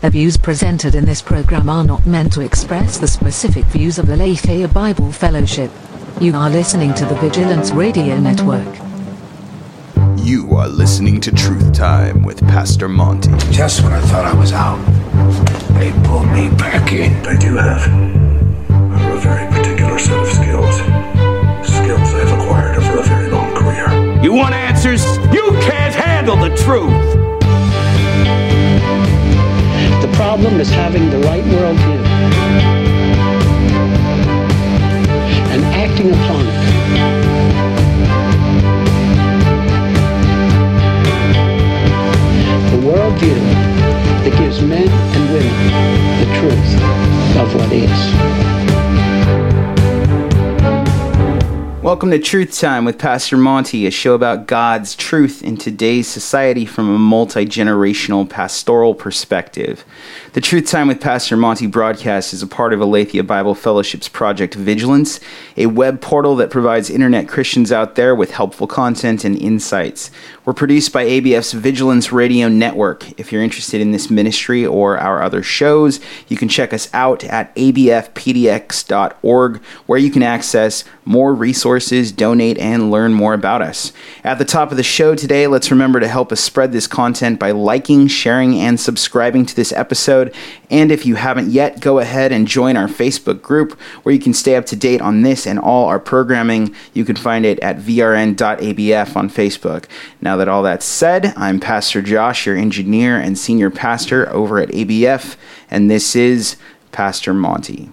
The views presented in this program are not meant to express the specific views of the Aletheia Bible Fellowship. You are listening to the Vigilance Radio Network. You are listening to Truth Time with Pastor Monty. Just when I thought I was out, they pulled me back in. I do have a very particular set of skills. Skills I've acquired over a very long career. You want answers? You can't handle the truth. The problem is having the right worldview and acting upon it. The worldview that gives men and women the truth of what is. Welcome to Truth Time with Pastor Monty, a show about God's truth in today's society from a multi generational pastoral perspective. The Truth Time with Pastor Monty broadcast is a part of Aletheia Bible Fellowship's Project Vigilance, a web portal that provides internet Christians out there with helpful content and insights. We're produced by ABF's Vigilance Radio Network. If you're interested in this ministry or our other shows, you can check us out at abfpdx.org, where you can access more resources, donate, and learn more about us. At the top of the show today, let's remember to help us spread this content by liking, sharing, and subscribing to this episode. And if you haven't yet, go ahead and join our Facebook group where you can stay up to date on this and all our programming. You can find it at vrn.abf on Facebook. Now that all that's said, I'm Pastor Josh, your engineer and senior pastor over at ABF, and this is Pastor Monty.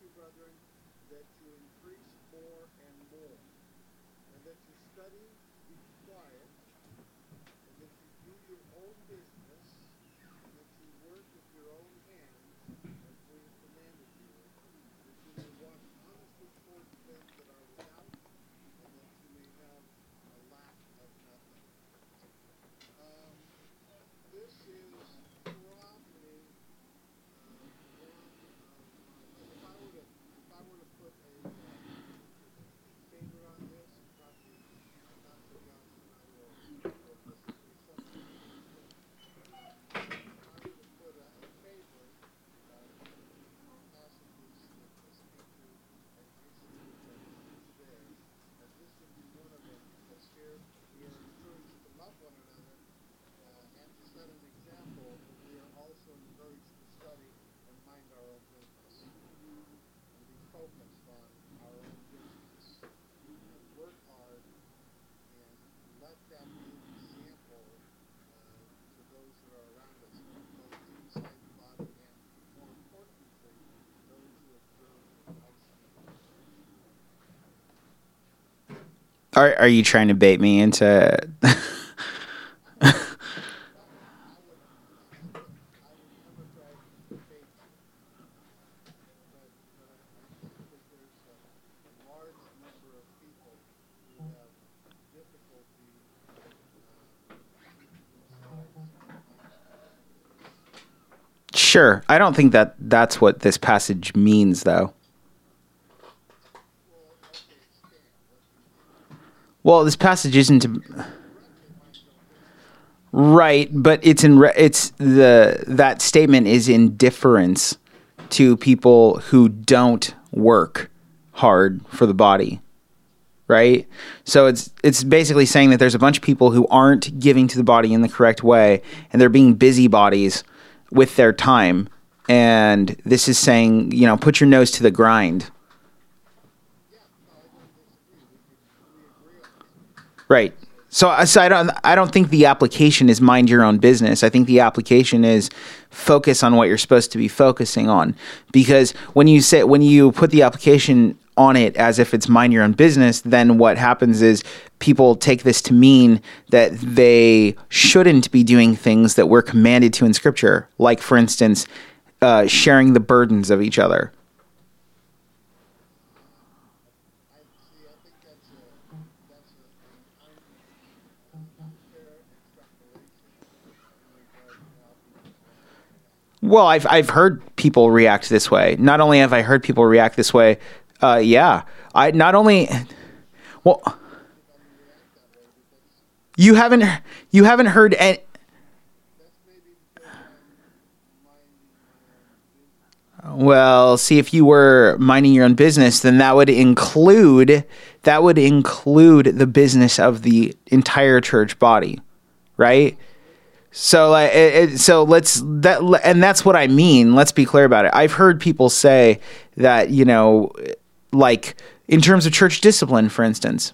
you, brethren, that you increase more and more, and that you study be quiet Are are you trying to bait me into? Sure. I don't think that that's what this passage means, though. Well, this passage isn't right, but it's in re- it's the that statement is in difference to people who don't work hard for the body. Right? So it's it's basically saying that there's a bunch of people who aren't giving to the body in the correct way and they're being busybodies with their time. And this is saying, you know, put your nose to the grind. Right. So, so I don't I don't think the application is mind your own business. I think the application is focus on what you're supposed to be focusing on. Because when you say when you put the application on it as if it's mind your own business, then what happens is people take this to mean that they shouldn't be doing things that we're commanded to in scripture, like for instance, uh, sharing the burdens of each other. Well, I've I've heard people react this way. Not only have I heard people react this way, uh, yeah, I not only well, you haven't you haven't heard any. Well, see if you were minding your own business, then that would include that would include the business of the entire church body, right? So like, it, it, so let's that, and that's what I mean. Let's be clear about it. I've heard people say that you know, like in terms of church discipline, for instance,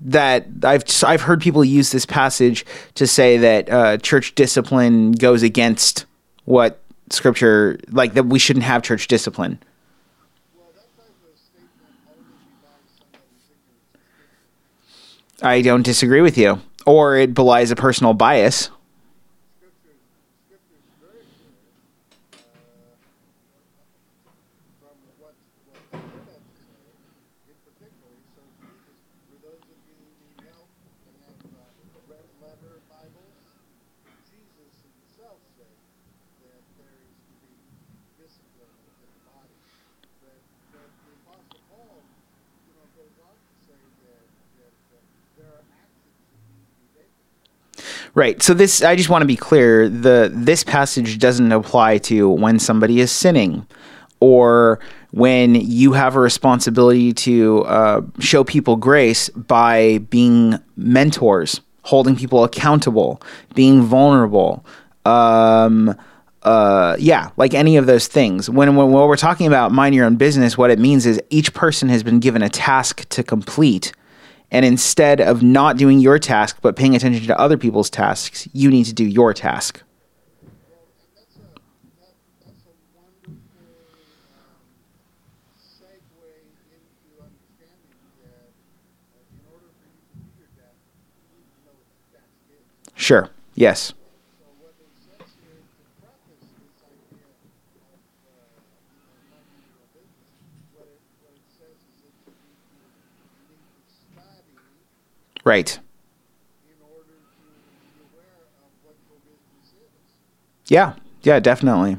that I've I've heard people use this passage to say that uh, church discipline goes against what Scripture, like that we shouldn't have church discipline. I don't disagree with you, or it belies a personal bias. Right. So this I just want to be clear, the this passage doesn't apply to when somebody is sinning or when you have a responsibility to uh, show people grace by being mentors, holding people accountable, being vulnerable. Um, uh, yeah, like any of those things. When, when, when we're talking about mind your own business, what it means is each person has been given a task to complete and instead of not doing your task but paying attention to other people's tasks, you need to do your task. Sure. Yes. Right. Yeah, yeah, definitely.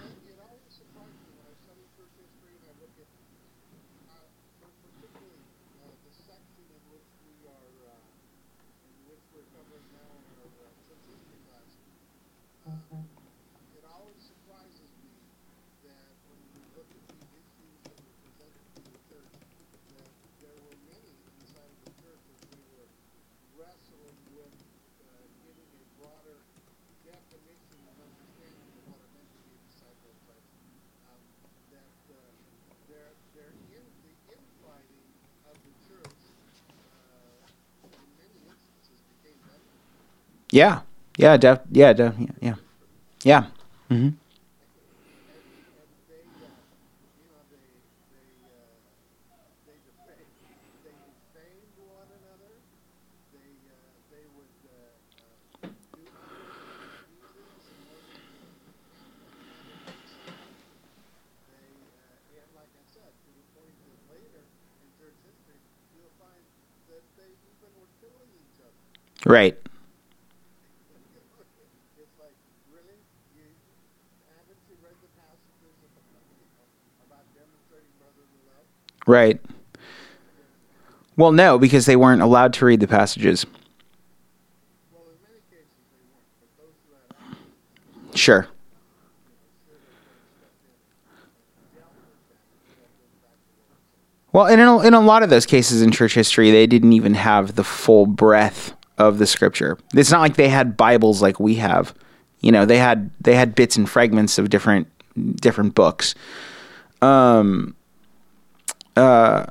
Yeah. Yeah. Def. Yeah. Def. Yeah. Yeah. Yeah. hmm and, and they, uh, you know, they they uh, they defamed they defamed one another. They uh, they would uh, uh, do Jesus in order to they uh, and like I said, to the point that later in church history, you'll find that they even were killing each other. Right. It's like, really? You haven't you read the passages of, you know, about demonstrating brotherly love? Right. Well, no, because they weren't allowed to read the passages. Sure. Well, in a, in a lot of those cases in church history, they didn't even have the full breadth of the scripture. It's not like they had Bibles like we have. You know, they had they had bits and fragments of different different books. Um. Uh.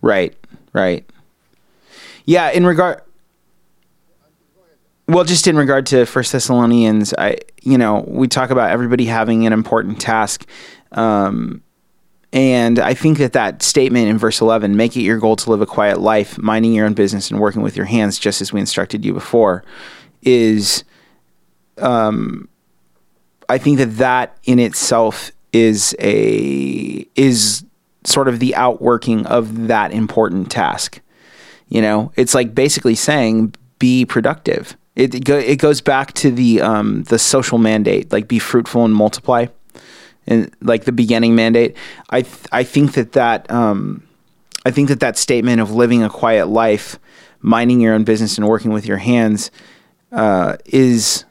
Right. Right. Yeah. In regard. Well, just in regard to First Thessalonians, I you know we talk about everybody having an important task, um, and I think that that statement in verse eleven, "Make it your goal to live a quiet life, minding your own business and working with your hands, just as we instructed you before," is, um, I think that that in itself is a is sort of the outworking of that important task. You know, it's like basically saying be productive. It it goes back to the um, the social mandate, like be fruitful and multiply, and like the beginning mandate. I th- I think that that um, I think that that statement of living a quiet life, minding your own business and working with your hands, uh, is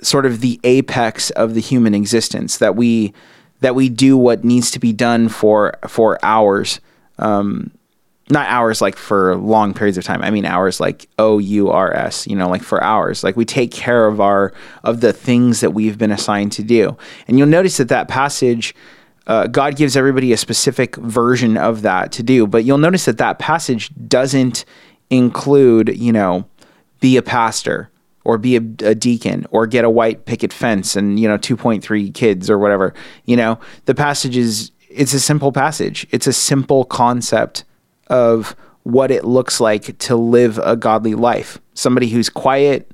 sort of the apex of the human existence. That we that we do what needs to be done for for hours. Um, not hours like for long periods of time. I mean hours like O U R S, you know, like for hours. Like we take care of our of the things that we've been assigned to do. And you'll notice that that passage uh, God gives everybody a specific version of that to do, but you'll notice that that passage doesn't include, you know, be a pastor or be a, a deacon or get a white picket fence and you know 2.3 kids or whatever. You know, the passage is it's a simple passage. It's a simple concept of what it looks like to live a godly life. Somebody who's quiet,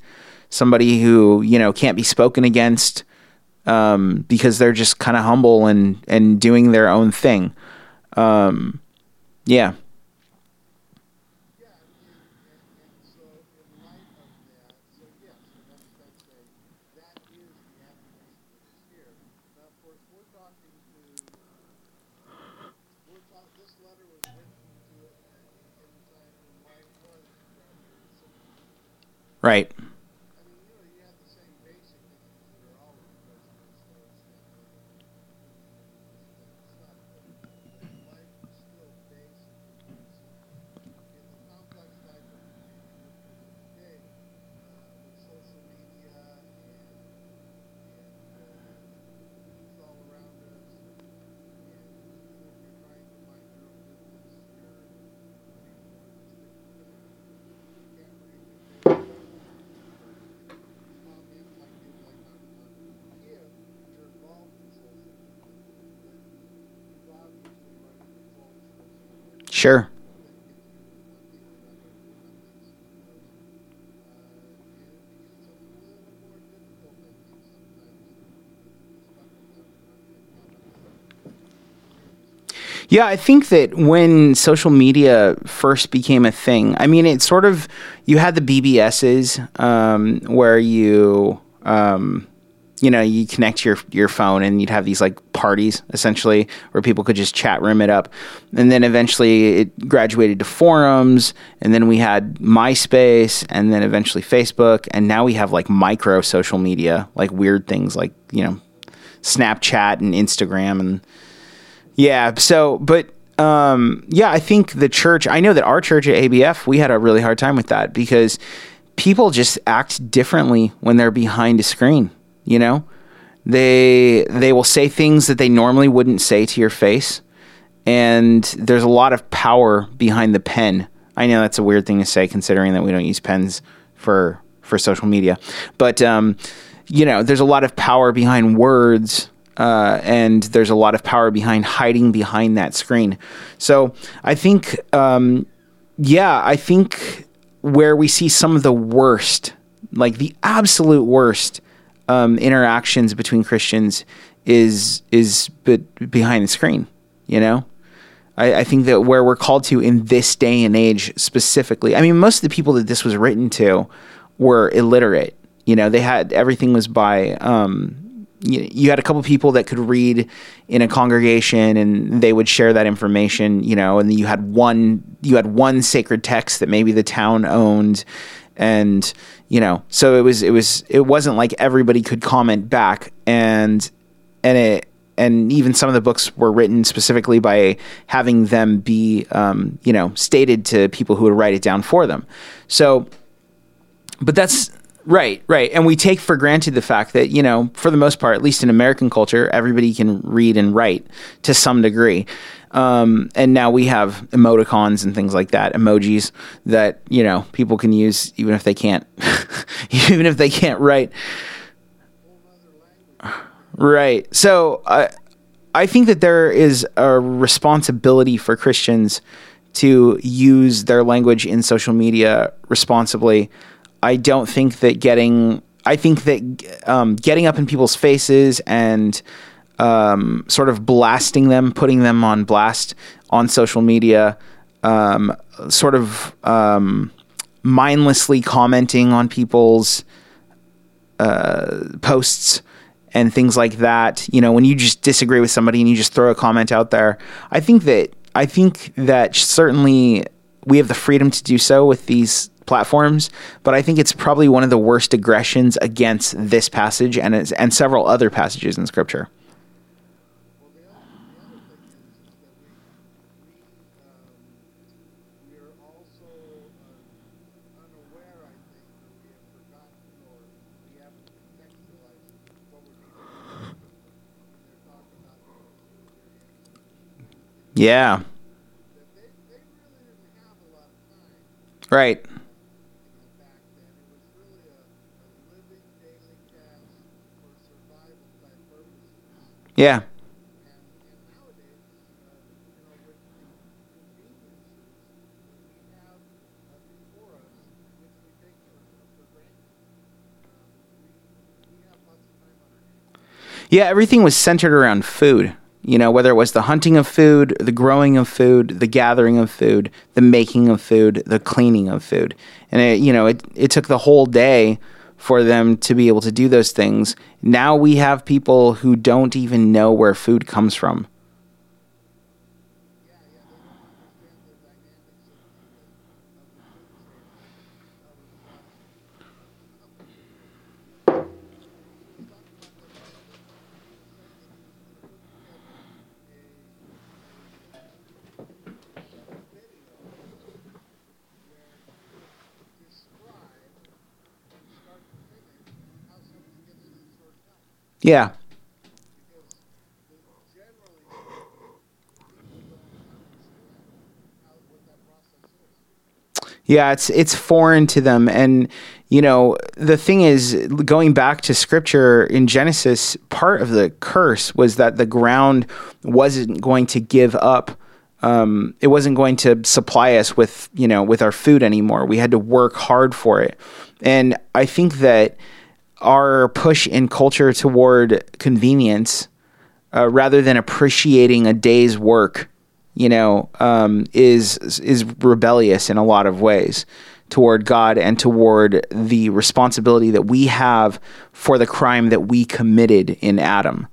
somebody who, you know, can't be spoken against um, because they're just kind of humble and, and doing their own thing. Um, yeah. Yeah, and, and, and so in light of that, so yes, so that's that's a that is the application that is here. Now, of course, we're talking to we're talk, this letter was written to it in the time when life was rather simple. Right. Sure. Yeah, I think that when social media first became a thing, I mean, it sort of you had the BBSs um, where you um, you know you connect your your phone and you'd have these like parties essentially where people could just chat room it up, and then eventually it graduated to forums, and then we had MySpace, and then eventually Facebook, and now we have like micro social media, like weird things like you know Snapchat and Instagram and yeah. So, but um, yeah, I think the church. I know that our church at ABF, we had a really hard time with that because people just act differently when they're behind a screen. You know, they they will say things that they normally wouldn't say to your face, and there's a lot of power behind the pen. I know that's a weird thing to say, considering that we don't use pens for for social media, but um, you know, there's a lot of power behind words uh, and there's a lot of power behind hiding behind that screen. So I think, um, yeah, I think where we see some of the worst, like the absolute worst um, interactions between Christians, is is but behind the screen. You know, I, I think that where we're called to in this day and age specifically. I mean, most of the people that this was written to were illiterate. You know, they had everything was by um, you, you had a couple people that could read in a congregation and they would share that information you know and you had one you had one sacred text that maybe the town owned and you know so it was it was it wasn't like everybody could comment back and and it and even some of the books were written specifically by having them be um, you know stated to people who would write it down for them so but that's Right, right. And we take for granted the fact that, you know, for the most part, at least in American culture, everybody can read and write to some degree. Um, and now we have emoticons and things like that, emojis that, you know, people can use even if they can't, even if they can't write. Right. So I, I think that there is a responsibility for Christians to use their language in social media responsibly. I don't think that getting I think that um, getting up in people's faces and um, sort of blasting them, putting them on blast on social media, um, sort of um, mindlessly commenting on people's uh, posts and things like that. You know, when you just disagree with somebody and you just throw a comment out there, I think that I think that certainly we have the freedom to do so with these platforms, but I think it's probably one of the worst aggressions against this passage and and several other passages in Scripture. Well, the other, the other thing is, is that we, we, um, we are also uh, unaware, I think, that we have forgotten or we haven't contextualized what we're being when they're talking about the experience. Yeah. That they, they really didn't have a lot of time Right. you know, back then. It was really a, a living daily task for survival type purposes. Yeah. And, and nowadays, uh, you know, with the conveniences we have uh, before us, which we take for, for granted, um, we, we have lots of time on Right. hands. Yeah, everything was centered around food. You know, whether it was the hunting of food, the growing of food, the gathering of food, the making of food, the cleaning of food. And it, you know, it it took the whole day for them to be able to do those things. Now we have people who don't even know where food comes from. Yeah, yeah, they don't understand the dynamics of the, uh, of the food chain. I was watching Yeah. because the, generally people don't understand how what that process is. Yeah, it's it's foreign to them and you know, the thing is going back to scripture in Genesis, part of the curse was that the ground wasn't going to give up um, it wasn't going to supply us with you know with our food anymore. We had to work hard for it, and I think that our push in culture toward convenience uh, rather than appreciating a day's work, you know, um, is is rebellious in a lot of ways toward God and toward the responsibility that we have for the crime that we committed in Adam.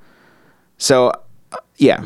So, uh, yeah.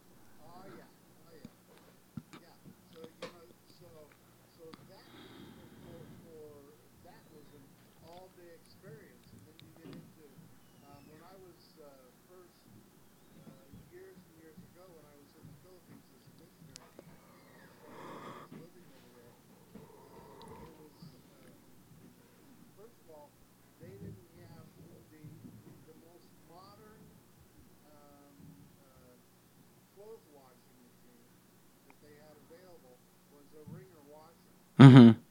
Mm-hmm.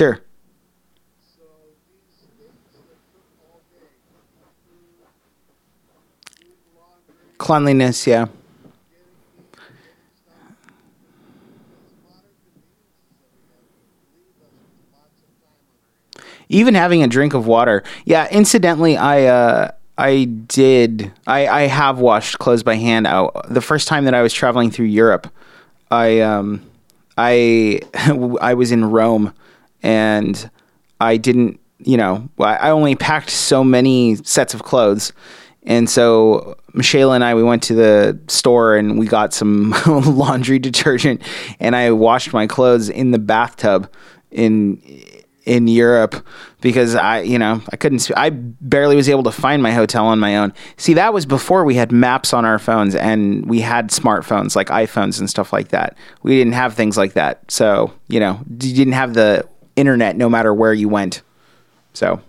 Sure. Cleanliness, yeah. Even having a drink of water. Yeah, incidentally, I uh, I did. I, I have washed clothes by hand. Out the first time that I was traveling through Europe, I um, I I was in Rome and I didn't, you know, I only packed so many sets of clothes. And so Michelle and I, we went to the store and we got some laundry detergent and I washed my clothes in the bathtub in in Europe because I, you know, I couldn't, I barely was able to find my hotel on my own. See, that was before we had maps on our phones and we had smartphones like iPhones and stuff like that. We didn't have things like that. So, you know, you didn't have the internet no matter where you went. So.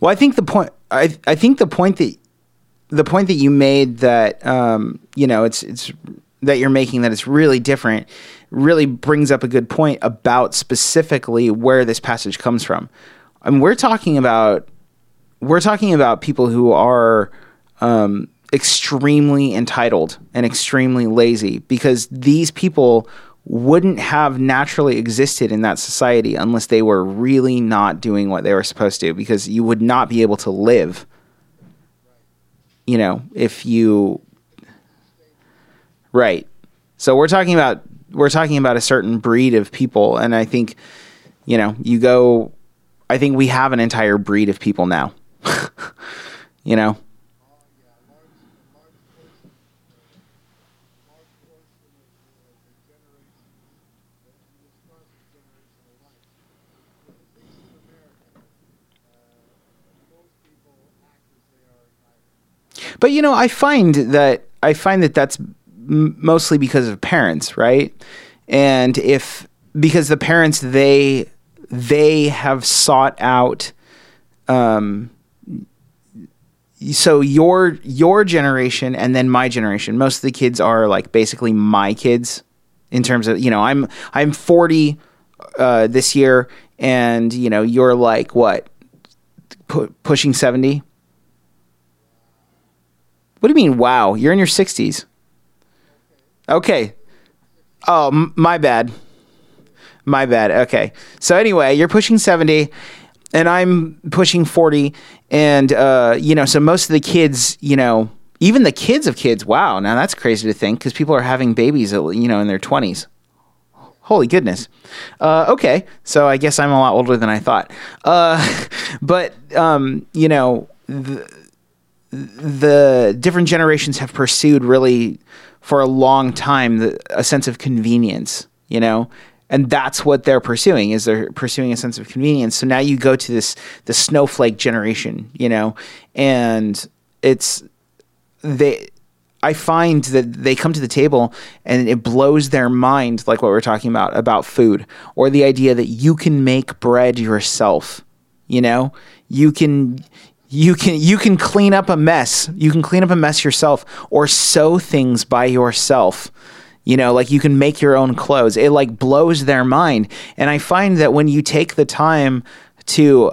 Well, I think the point I I think the point that the point that you made that um, you know it's it's that you're making that is really different really brings up a good point about specifically where this passage comes from. I mean, we're talking about we're talking about people who are um, extremely entitled and extremely lazy because these people wouldn't have naturally existed in that society unless they were really not doing what they were supposed to because you would not be able to live you know if you right. So we're talking about we're talking about a certain breed of people and i think you know you go i think we have an entire breed of people now. You know? But you know, I find that I find that that's mostly because of parents, right? And if because the parents they they have sought out um so your your generation and then my generation. Most of the kids are like basically my kids in terms of you know i'm i'm 40 uh, this year and you know you're like what pu- pushing 70 what do you mean wow? You're in your 60s okay. Oh m- my bad. My bad. Okay. So anyway you're pushing 70 and I'm pushing 40 and uh, you know so most of the kids you know even the kids of kids wow now that's crazy to think because people are having babies you know in their 20s holy goodness. Uh, okay. So I guess I'm a lot older than I thought. Uh, but um, you know the, the different generations have pursued really for a long time the, a sense of convenience you know? And that's what they're pursuing is they're pursuing a sense of convenience. So now you go to this the snowflake generation you know? And it's they i find that they come to the table and it blows their mind like what we're talking about about food or the idea that you can make bread yourself you know? You can you can you can clean up a mess. You can clean up a mess yourself or sew things by yourself. You know like you can make your own clothes. It like blows their mind. And i find that when you take the time to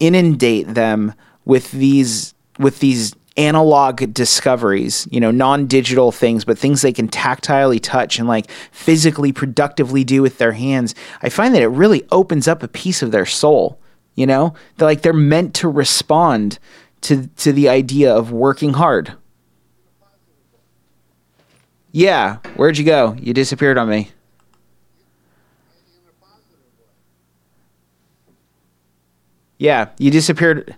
inundate them with these with these analog discoveries you know non-digital things but things they can tactilely touch and like physically productively do with their hands i find that it really opens up a piece of their soul you know they're like they're meant to respond to to the idea of working hard. Yeah where'd you go? You disappeared on me. Yeah you disappeared.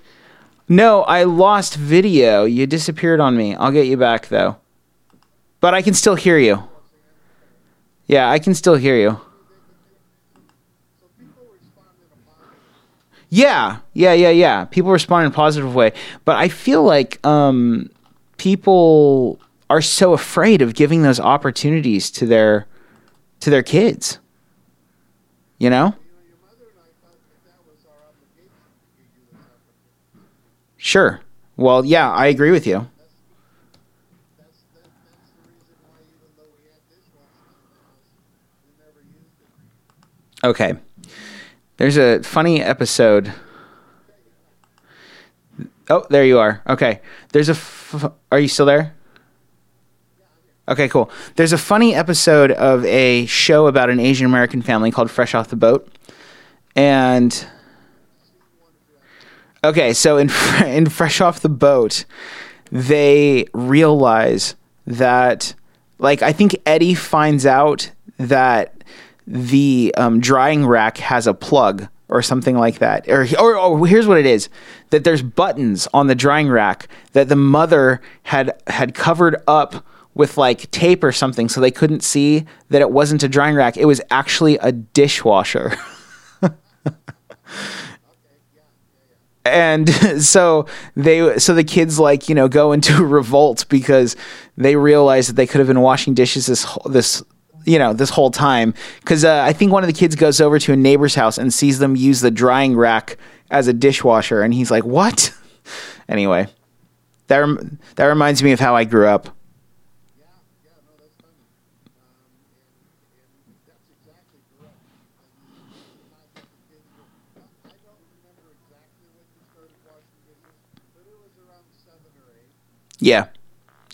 No i lost video. You disappeared on me. I'll get you back though. But i can still hear you. Yeah i can still hear you Yeah, yeah, yeah, yeah. People respond in a positive way, but I feel like um, people are so afraid of giving those opportunities to their to their kids. You know? Sure. Well, yeah, I agree with you. Okay. There's a funny episode. Oh, there you are. Okay. There's a. F- are you still there? Okay, cool. There's a funny episode of a show about an Asian American family called Fresh Off the Boat. And. Okay, so in, in Fresh Off the Boat, they realize that. Like, I think Eddie finds out that the um, drying rack has a plug or something like that. Or, or, or here's what it is: that there's buttons on the drying rack that the mother had had covered up with like tape or something, so they couldn't see that it wasn't a drying rack. It was actually a dishwasher. and so they so the kids like you know go into revolt because they realize that they could have been washing dishes this this you know, this whole time. Because uh, I think one of the kids goes over to a neighbor's house and sees them use the drying rack as a dishwasher, and he's like, "What?" anyway, that rem- that reminds me of how I grew up. Yeah.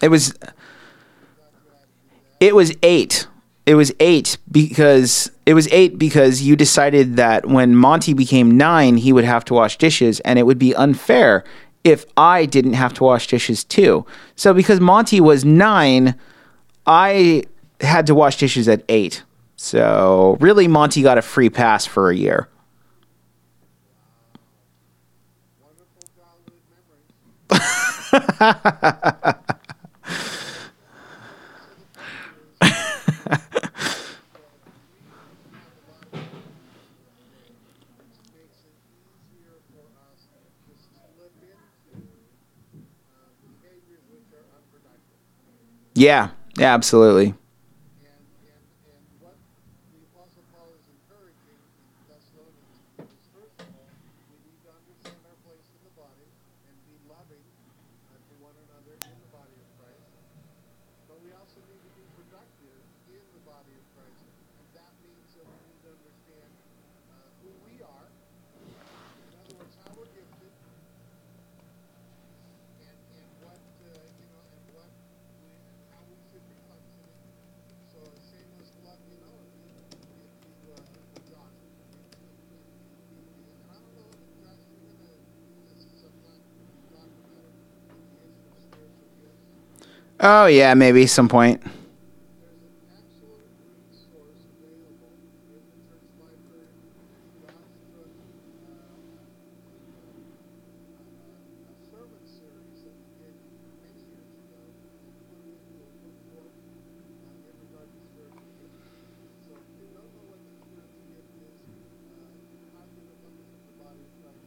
It was it was 8. It was 8 because it was 8 because you decided that when Monty became 9, he would have to wash dishes and it would be unfair if I didn't have to wash dishes too. So because Monty was 9, I had to wash dishes at 8. So really Monty got a free pass for a year. Wonderful childhood memories. makes it easier for us to slip into uh, behaviors which are unproductive. Yeah, yeah, absolutely. And, and, and what the Apostle Paul is encouraging in Thessalonians is first of all, we need to understand our place in the body and be loving uh, to one another in the body of Christ. But we also need to be productive in the body of Christ. And that means that we need to understand uh, who we are. In other words, how we're gifted. And, and what, uh, you know, and what we, and how we should be functioning. So a shameless plug, you know, if you, if you, uh, Josh, if you, and I don't know if Josh, you're gonna do this sometime, talk about it, the issue of spiritual gifts. Oh yeah, maybe some point. There's an excellent resource available in the church library. Josh took uh, a sermon series that we did many years ago and put it into a book form uh, in regard to spiritual gifts. So if you don't know what the spiritual gift is, uh, how you're to function in the body of Christ,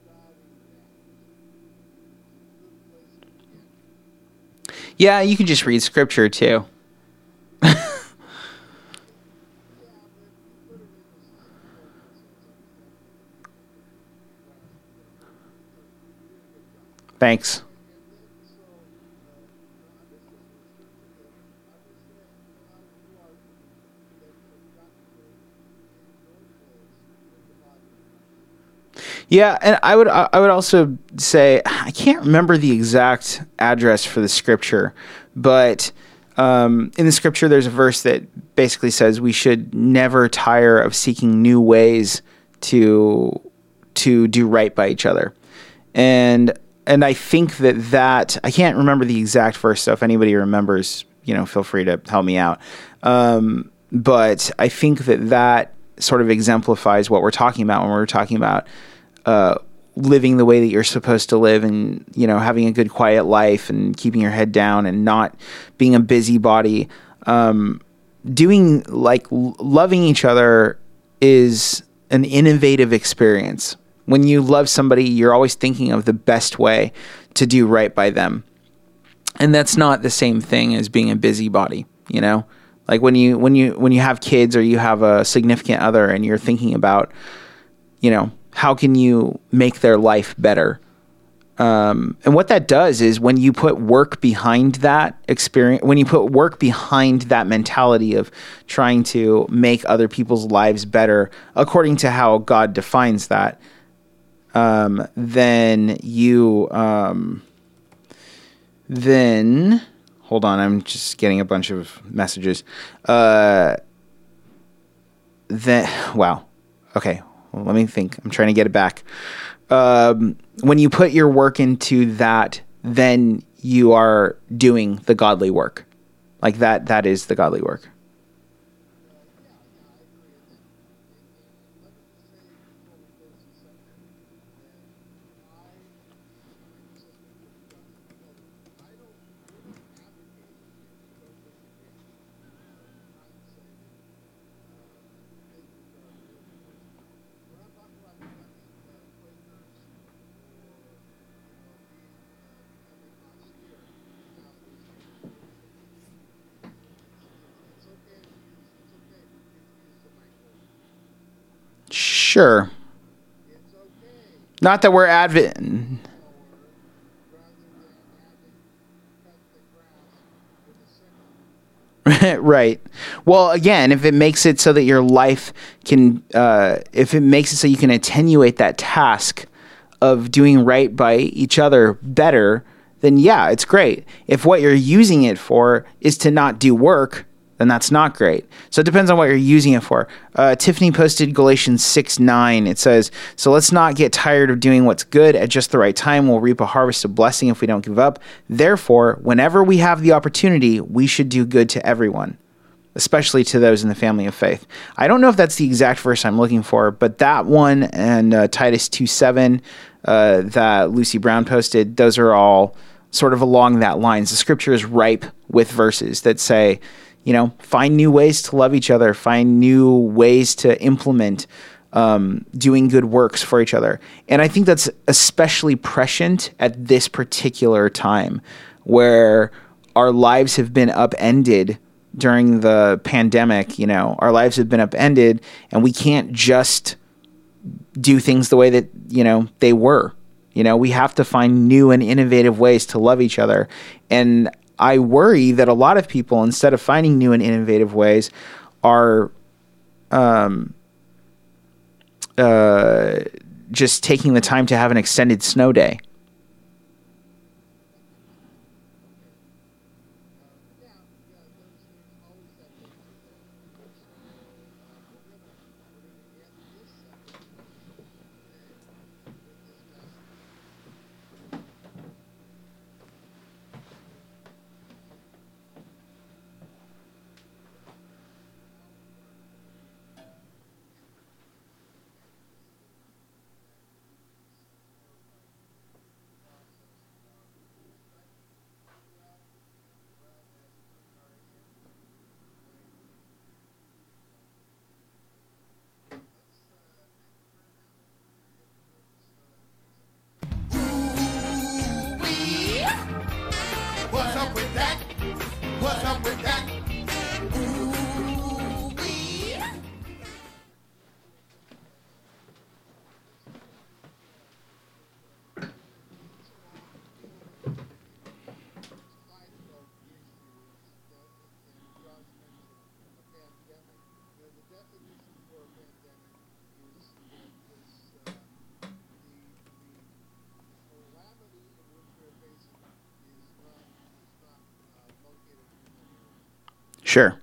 study that. It's a good place to begin. Yeah, you can just read scripture too. Thanks. Yeah, and I would I would also say I can't remember the exact address for the scripture, but um, in the scripture there's a verse that basically says we should never tire of seeking new ways to to do right by each other, and and I think that that I can't remember the exact verse. So if anybody remembers, you know, feel free to help me out. Um, but I think that that sort of exemplifies what we're talking about when we're talking about uh, living the way that you're supposed to live and you know having a good quiet life and keeping your head down and not being a busybody um, doing like loving each other is an innovative experience. When you love somebody you're always thinking of the best way to do right by them. And that's not the same thing as being a busybody you know? Like when you when you when you have kids or you have a significant other and you're thinking about you know how can you make their life better? Um, and what that does is when you put work behind that experience when you put work behind that mentality of trying to make other people's lives better according to how god defines that um, then you um, then hold on i'm just getting a bunch of messages. Uh, then wow. Okay let me think. I'm trying to get it back. Um, when you put your work into that then you are doing the godly work. Like that that is the godly work sure not that we're advent right. Well, again, if it makes it so that your life can, uh, if it makes it so you can attenuate that task of doing right by each other better, then yeah, it's great. If what you're using it for is to not do work, then that's not great. So it depends on what you're using it for. Uh, Tiffany posted Galatians 6 9. It says, So let's not get tired of doing what's good at just the right time. We'll reap a harvest of blessing if we don't give up. Therefore, whenever we have the opportunity, we should do good to everyone especially to those in the family of faith. I don't know if that's the exact verse I'm looking for, but that one and uh, Titus 2 7 uh, that Lucy Brown posted, those are all sort of along that lines. The scripture is ripe with verses that say, you know, find new ways to love each other, find new ways to implement um, doing good works for each other. And I think that's especially prescient at this particular time where our lives have been upended during the pandemic. You know, our lives have been upended, and we can't just do things the way that, you know, they were. You know, we have to find new and innovative ways to love each other. And I worry that a lot of people, instead of finding new and innovative ways, are um, uh, just taking the time to have an extended snow day. Sure.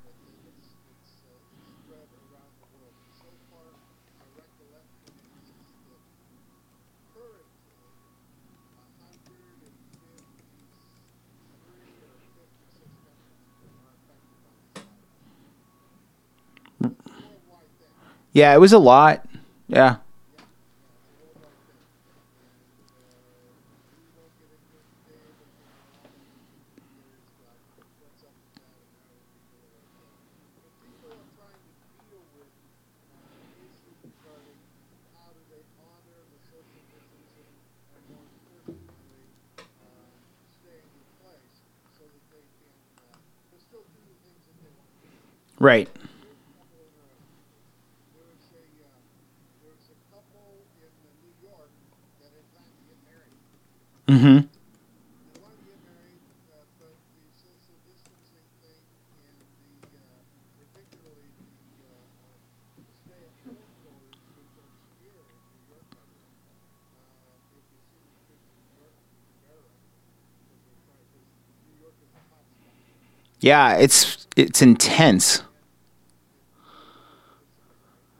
Yeah, it was a lot. Yeah. Right. Mm-hmm. Yeah, it's it's intense.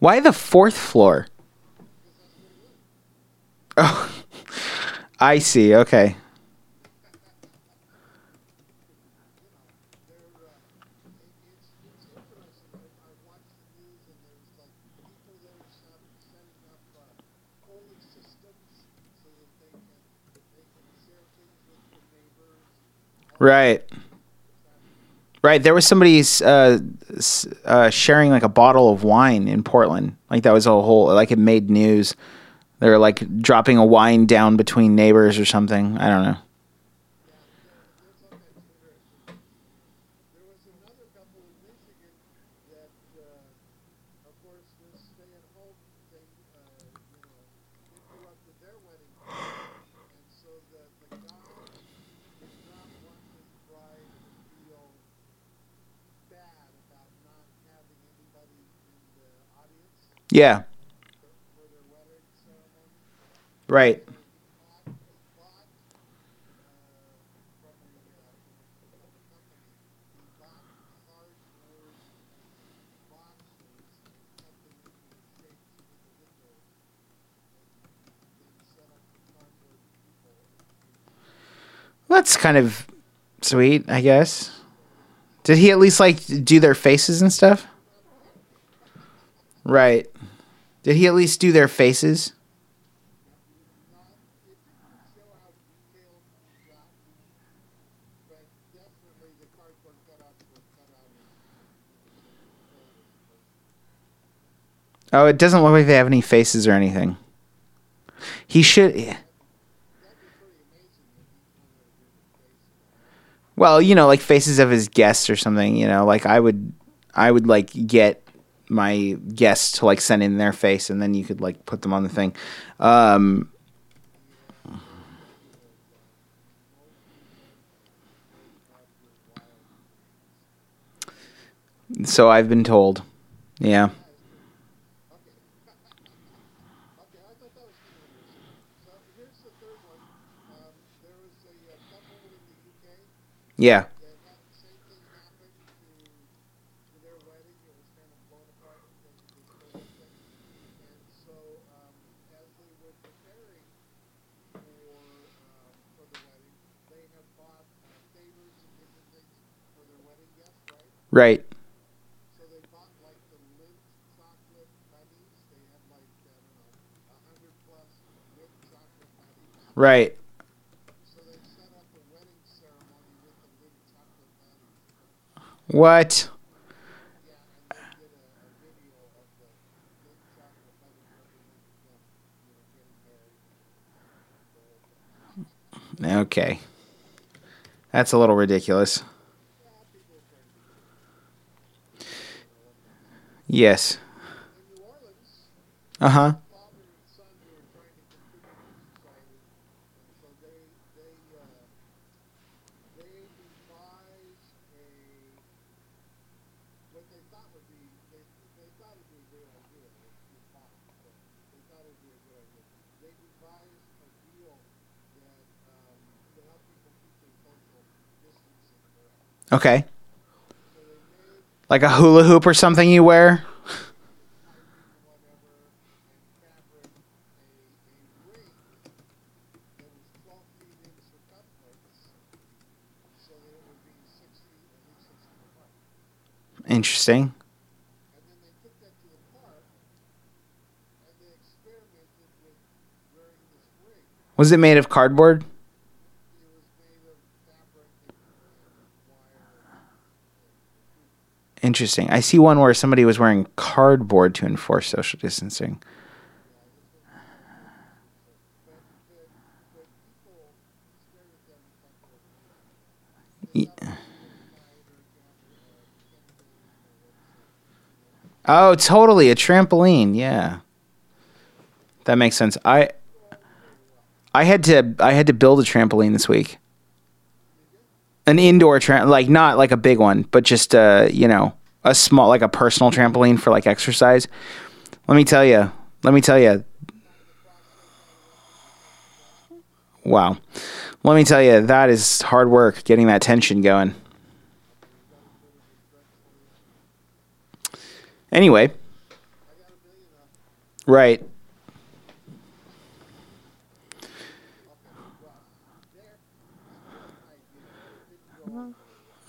Why the fourth floor? Oh, I see. Okay. Right. Right. There was somebody uh, uh, sharing like a bottle of wine in Portland. Like that was a whole like it made news. They were like dropping a wine down between neighbors or something. I don't know. There was another couple in Michigan that, uh, of course, this stay-at-home thing, uh, you know, interrupted their wedding, and so the the guy did not want his bride to feel bad about not having anybody in the audience Yeah. for, for their wedding ceremony. Right. He bought, he bought uh, from the, uh, from the company, he bought cardboard boxes and cut them into the shapes of the windows and then set up the cardboard Right. That's kind of sweet, I guess. Did he at least like do their faces and stuff? Right. Did he at least do their faces? Oh, it doesn't look like they have any faces or anything. He should. Well, you know, like faces of his guests or something. You know, like I would, I would like get my guests to like send in their face, and then you could like put them on the thing. Um, so I've been told. Yeah. Okay, I thought that was kind of interesting. So here's the third one. Um, there was a uh, couple in the UK Yeah. that had the same thing happen to, to their wedding. It was kind of blown apart because of this COVID thing. And so um, as they were preparing for um, for the wedding, they had bought uh, favors and different things for their wedding guests, right? Right. So they bought like the Lindt chocolate bunnies. They had like I don't know, a hundred plus Lindt chocolate bunnies. Right. So they set up a wedding ceremony with the Lindt chocolate bunnies. What? Yeah, and they did a, a video of the Lindt chocolate bunnies representing them, you know, getting married. The Right. thing. Okay. That's a little ridiculous. Yeah, people are trying to be Yes. Uh huh. Okay. Like a hula hoop or something you wear? Interesting. Was it made of ring that was 12 feet in circumference so that it would be 60, at least 6 feet apart. Interesting. And then they took that to the park and they experimented with wearing this ring. Was it made of cardboard? It was made of fabric and, and wire. Interesting. I see one where somebody was wearing cardboard to enforce social distancing. But, but, but people stared at them and thought they were crazy. Ye- Fight or jump, trampoline or what's it, you know, Oh, totally. A trampoline. Yeah. That makes sense. I I had to I had to build a trampoline this week. An indoor tram like not like a big one, but just uh, you know, a small like a personal trampoline for like exercise. Let me tell you. Let me tell you. Wow. Let me tell you that is hard work getting that tension going. Anyway, right.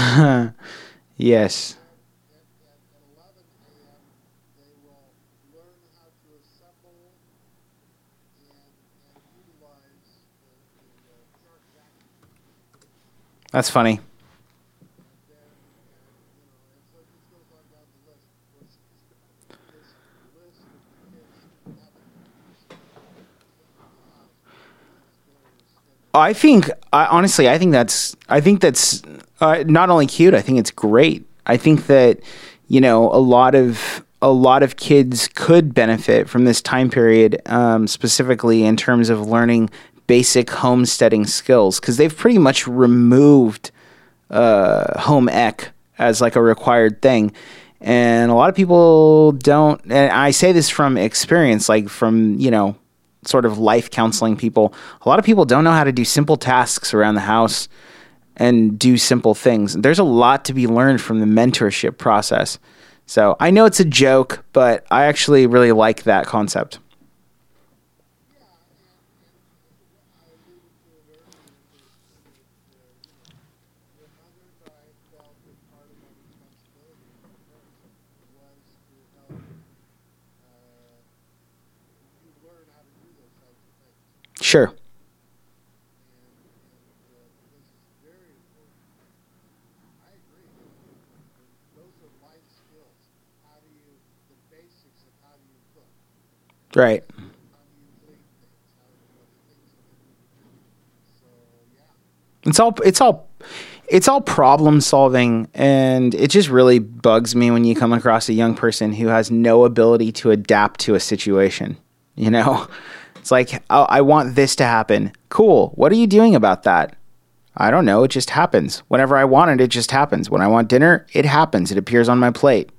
the That's funny. I think I, honestly, I think that's I think that's uh, not only cute. I think it's great. I think that you know a lot of a lot of kids could benefit from this time period, um, specifically in terms of learning basic homesteading skills, because they've pretty much removed uh, home ec as like a required thing. And a lot of people don't, and I say this from experience, like from, you know, sort of life counseling people. A lot of people don't know how to do simple tasks around the house and do simple things. There's a lot to be learned from the mentorship process. So I know it's a joke, but I actually really like that concept. Sure. Right. It's all it's all it's all problem solving and it just really bugs me when you come across a young person who has no ability to adapt to a situation, you know? It's like oh, I want this to happen. Cool. What are you doing about that? I don't know. It just happens. Whenever I want it, it just happens. When I want dinner, it happens. It appears on my plate.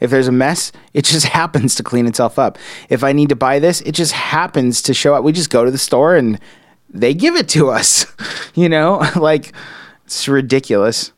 If there's a mess, it just happens to clean itself up. If I need to buy this, it just happens to show up. We just go to the store and they give it to us. you know, like it's ridiculous.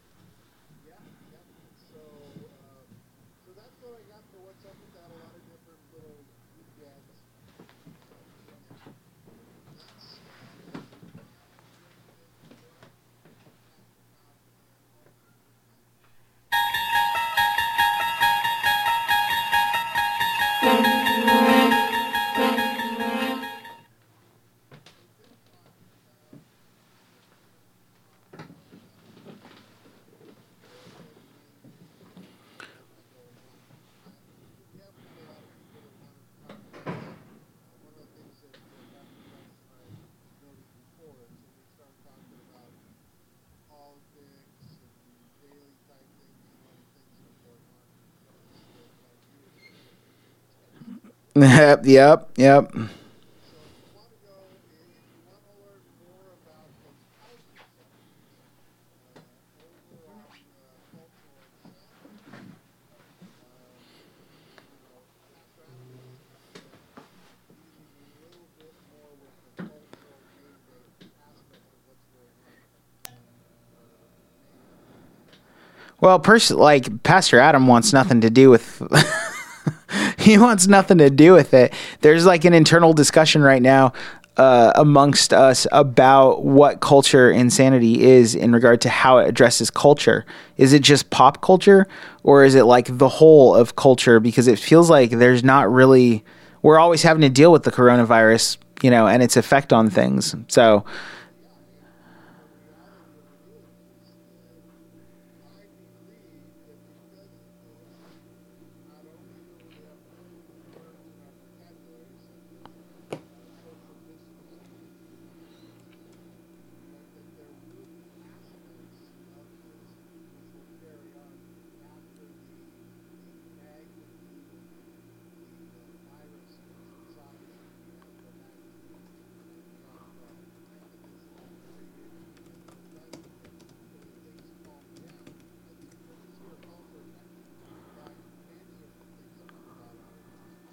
Yep, yep, yep. Well, pers- like Pastor Adam wants nothing to do with he wants nothing to do with it. There's like an internal discussion right now uh, amongst us about what culture insanity is in regard to how it addresses culture. Is it just pop culture or is it like the whole of culture? Because it feels like there's not really, we're always having to deal with the coronavirus, you know, and its effect on things. So,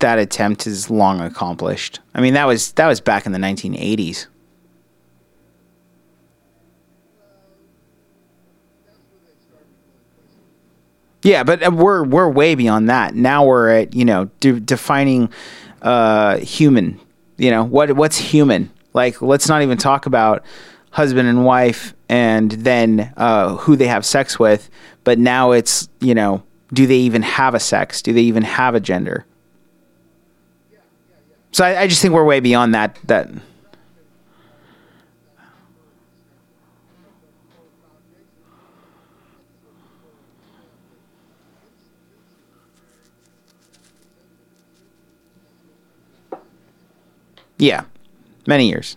that attempt is long accomplished. I mean, that was that was back in the 1980s. Yeah, but uh, we're we're way beyond that. Now we're at you know de- defining uh, human. You know what what's human? Like let's not even talk about husband and wife and then uh, who they have sex with. But now it's you know do they even have a sex? Do they even have a gender? So I, I just think we're way beyond that. That. Yeah, many years.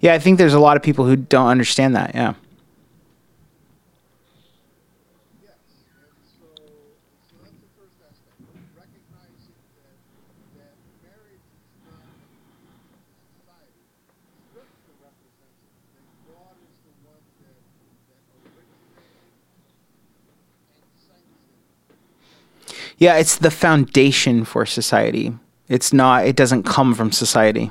Yeah, I think there's a lot of people who don't understand that. Yeah. Yeah, it's the foundation for society. It's not, it doesn't come from society.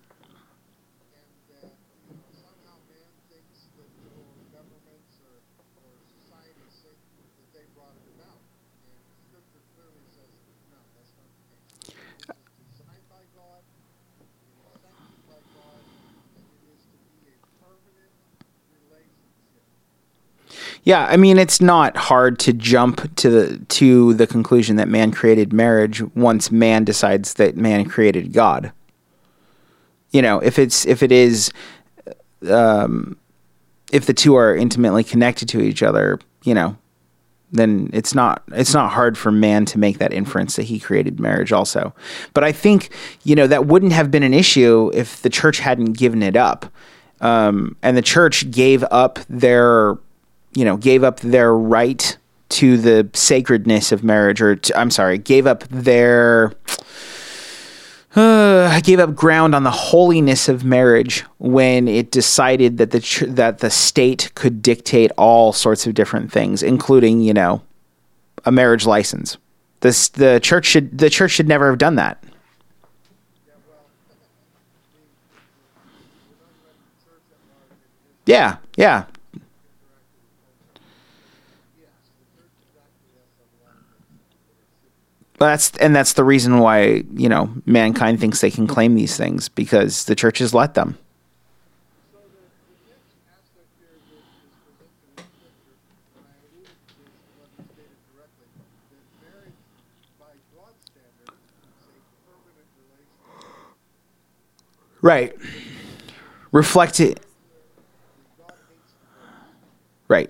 Yeah, I mean it's not hard to jump to the to the conclusion that man created marriage once man decides that man created God. You know, if it's if it is um if the two are intimately connected to each other, you know, then it's not it's not hard for man to make that inference that he created marriage also. But I think, you know, that wouldn't have been an issue if the church hadn't given it up. Um, and the church gave up their you know, gave up their right to the sacredness of marriage, or to, I'm sorry, gave up their uh, gave up ground on the holiness of marriage when it decided that the tr- that the state could dictate all sorts of different things, including you know a marriage license. This the church should the church should never have done that. Yeah, yeah, that's and that's the reason why you know mankind thinks they can claim these things because the church has let them. Right. Reflect it. Right.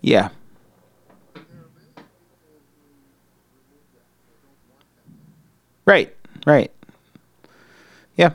Yeah. Right, right. Yeah.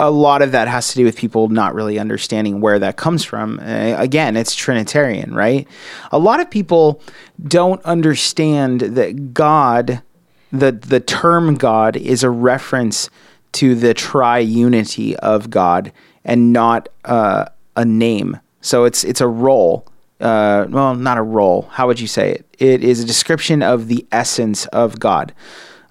a lot of that has to do with people not really understanding where that comes from. Uh, again, it's Trinitarian, right? A lot of people don't understand that God, the the term God, is a reference to the triunity of God and not uh, a name. So it's it's a role. Uh, well, not a role. How would you say it? It is a description of the essence of God.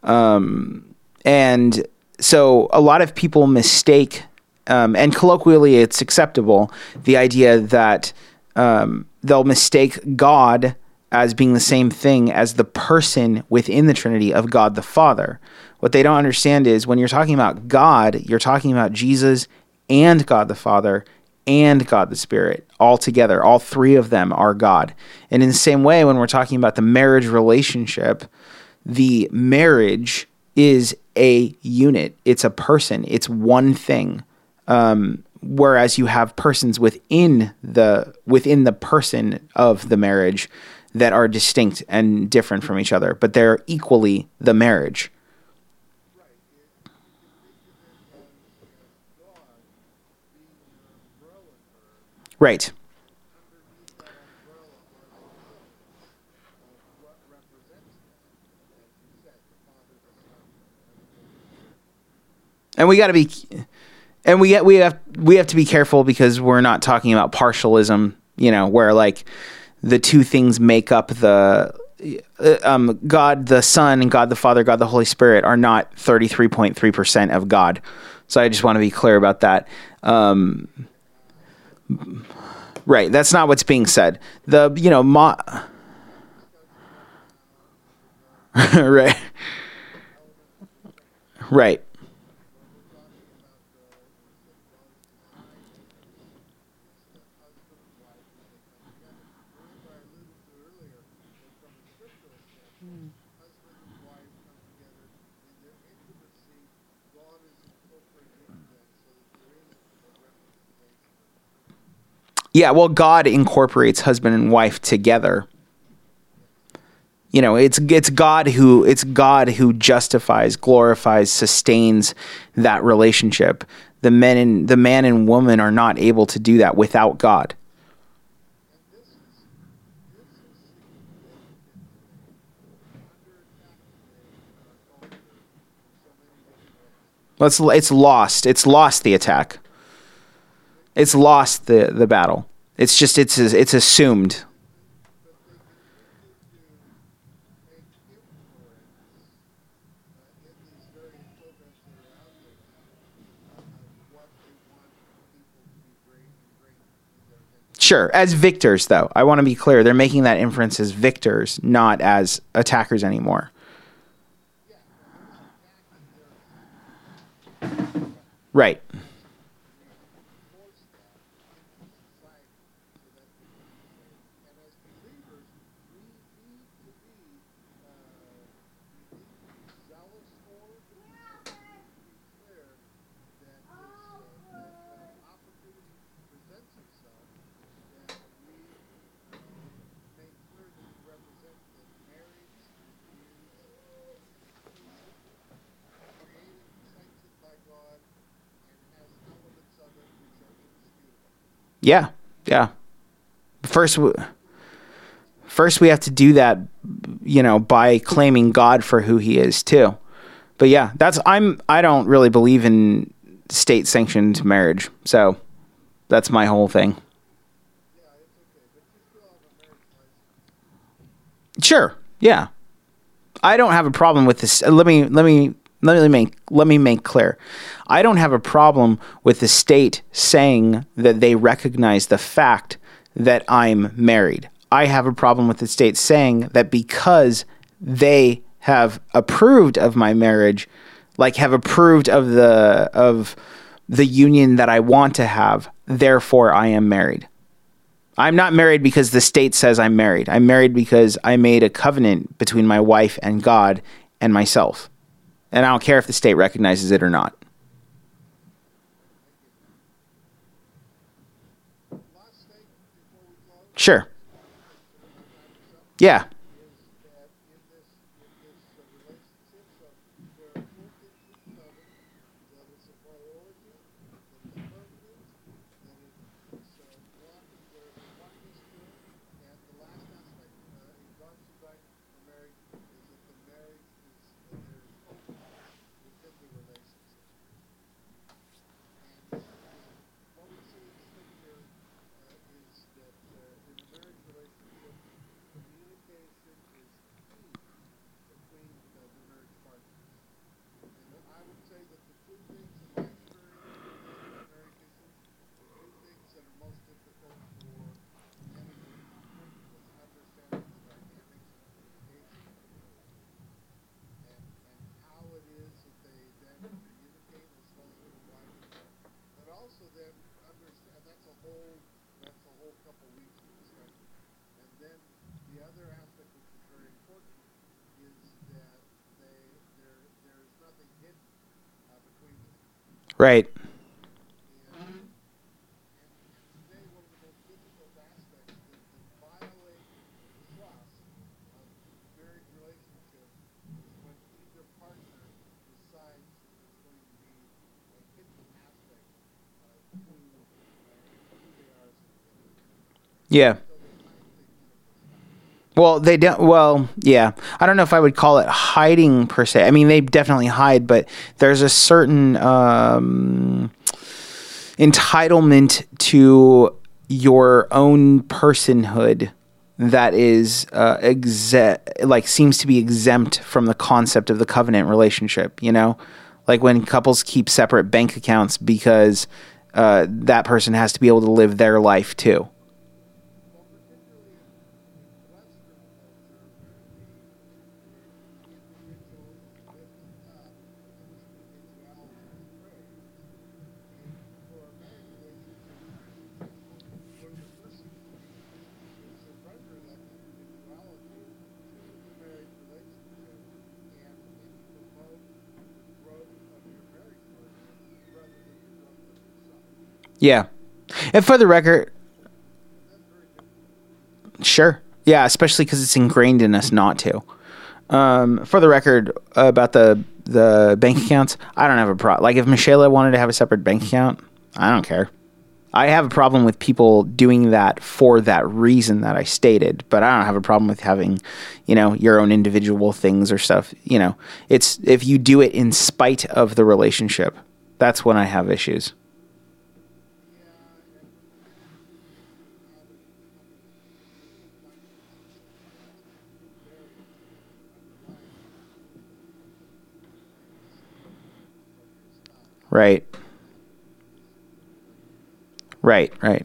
Um, and so a lot of people mistake, um, and colloquially it's acceptable, the idea that um, they'll mistake God as being the same thing as the person within the Trinity of God the Father. What they don't understand is when you're talking about God, you're talking about Jesus and God the Father and God the Spirit all together. All three of them are God. And in the same way, when we're talking about the marriage relationship, the marriage is a unit, it's a person, it's one thing. Um, whereas you have persons within the within the person of the marriage that are distinct and different from each other, but they're equally the marriage. Right. And we got to be and we get we have we have to be careful because we're not talking about partialism you know where like the two things make up the uh, um, God the Son and God the Father, God the Holy Spirit are not 33.3% of God. So I just want to be clear about that. Um, right. That's not what's being said. The, you know, mo- right. Right. Remember I alluded to earlier that from a scriptural standpoint, husband and wife come together in their intimacy. God is incorporated into them so that there is a representation. Yeah, well, God incorporates husband and wife together. You know, it's it's God who it's God who justifies, glorifies, sustains that relationship. The men and the man and woman are not able to do that without God. It's it's lost. It's lost the attack. It's lost the the battle. It's just it's it's assumed. Sure, as victors though. I want to be clear. They're making that inference as victors, not as attackers anymore. Right. And as believers, we need to be, uh, we need to be zealous for it. We need to be clear that this, uh, that when an opportunity presents itself, that we uh, make clear that we represent that marriage is created, sanctioned by God, and has elements of it which are indisputable. Yeah, yeah. First, first we have to do that, you know, by claiming God for who He is too. But yeah, that's I'm I don't really believe in state sanctioned marriage, so that's my whole thing. Sure, yeah. I don't have a problem with this. Let me let me let me make let me make clear. I don't have a problem with the state saying that they recognize the fact that I'm married. I have a problem with the state saying that because they have approved of my marriage, like have approved of the of the union that I want to have, therefore I am married. I'm not married because the state says I'm married. I'm married because I made a covenant between my wife and God and myself. And I don't care if the state recognizes it or not. Sure. Yeah. that in this in this uh, relationship, so there are four things that you covered. That it's a priority, that it's permanent, that it's uh, one there's a oneness to it, and the last aspect, uh, in God's design for marriage is that the marriage is that there is openness within the relationship. And uh, what we see in Scripture uh, is that uh, in a marriage relationship, communication is key between uh, the marriage partners. And I would say that the two things in my experience with marriage issues, the two things that are most difficult for managing conflict is understanding the dynamics of communication and, and how it is that they then communicate as husband and wife. But also then understand, that's a whole, that's a whole couple weeks of discussion. And then the other aspect which is very important is that they, there, there is nothing hidden uh, between them. Right. And, and, and today one of the most difficult aspects that, that violate trust of marriage relationships is when either partner decides that there's going to be a hidden aspect uh, to uh, who they are as an individual. Yeah. So they hide things from the spouse. Well, they don't. Well, yeah. I don't know if I would call it hiding per se. I mean, they definitely hide, but there's a certain um, entitlement to your own personhood that is uh, exe- like seems to be exempt from the concept of the covenant relationship. You know, like when couples keep separate bank accounts because uh, that person has to be able to live their life too. Well, particularly in Western culture, the individual is lifted up and his individuality is praised. And for a marriage relationship, one of the first things to do is surrender that individuality to the marriage relationship and, and promote the growth of your marriage partner rather than the growth of yourself. Yeah. And for the record, sure. Yeah, especially because it's ingrained in us not to. Um, for the record, about the the bank accounts, I don't have a problem. Like if Michelle wanted to have a separate bank account, I don't care. I have a problem with people doing that for that reason that I stated, but I don't have a problem with having, you know, your own individual things or stuff. You know, it's if you do it in spite of the relationship, that's when I have issues. Right. Right, right. So we can talk about uh, God's design regarding marriage and how it is that marriage function is designed. As it does, will always come at the marriage relationship from the standpoint of what Scripture has to say, not what the Right, has.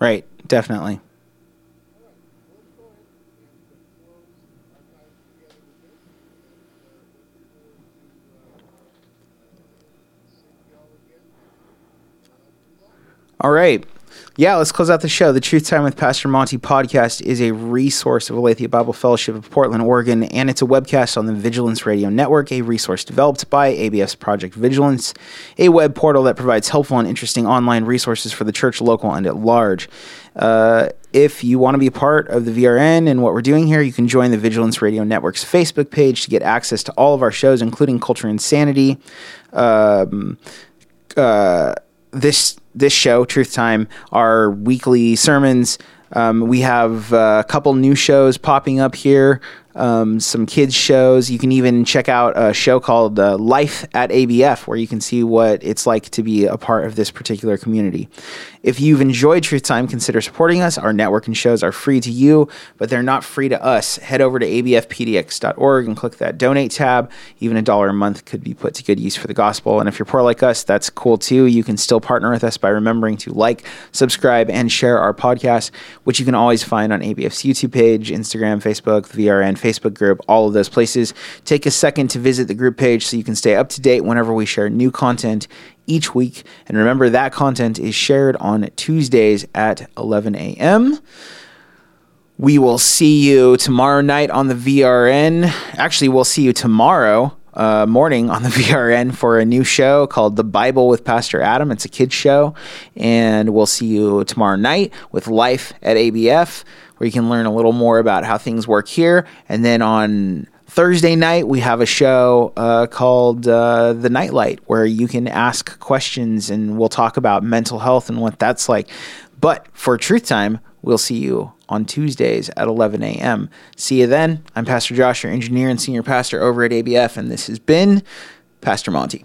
Right, definitely. All right, well, let's go ahead and uh, close our time together with this, and uh, looking forward to uh, uh, seeing y'all again. Uh, good luck. All right. Yeah, let's close out the show. The Truth Time with Pastor Monty podcast is a resource of Aletheia Bible Fellowship of Portland, Oregon, and it's a webcast on the Vigilance Radio Network, a resource developed by ABF Project Vigilance, a web portal that provides helpful and interesting online resources for the church, local, and at large. Uh, if you want to be a part of the VRN and what we're doing here, you can join the Vigilance Radio Network's Facebook page to get access to all of our shows, including Culture Insanity. Um, uh, this this show, Truth Time, our weekly sermons. Um, we have uh, a couple new shows popping up here. Um, some kids shows. You can even check out a show called uh, Life at ABF, where you can see what it's like to be a part of this particular community. If you've enjoyed Truth Time, consider supporting us. Our network and shows are free to you, but they're not free to us. Head over to abfpdx.org and click that donate tab. Even a dollar a month could be put to good use for the gospel. And if you're poor like us, that's cool too. You can still partner with us by remembering to like, subscribe, and share our podcast, which you can always find on ABF's YouTube page, Instagram, Facebook, VRN Facebook group, all of those places. Take a second to visit the group page so you can stay up to date whenever we share new content each week. And remember, that content is shared on Tuesdays at 11 a.m. We will see you tomorrow night on the VRN. Actually, we'll see you tomorrow uh, morning on the VRN for a new show called The Bible with Pastor Adam. It's a kids show. And we'll see you tomorrow night with Life at ABF, where you can learn a little more about how things work here. And then on Thursday night, we have a show uh, called uh, The Nightlight, where you can ask questions and we'll talk about mental health and what that's like. But for Truth Time, we'll see you on Tuesdays at 11 a.m. See you then. I'm Pastor Josh, your engineer and senior pastor over at ABF, and this has been Pastor Monty.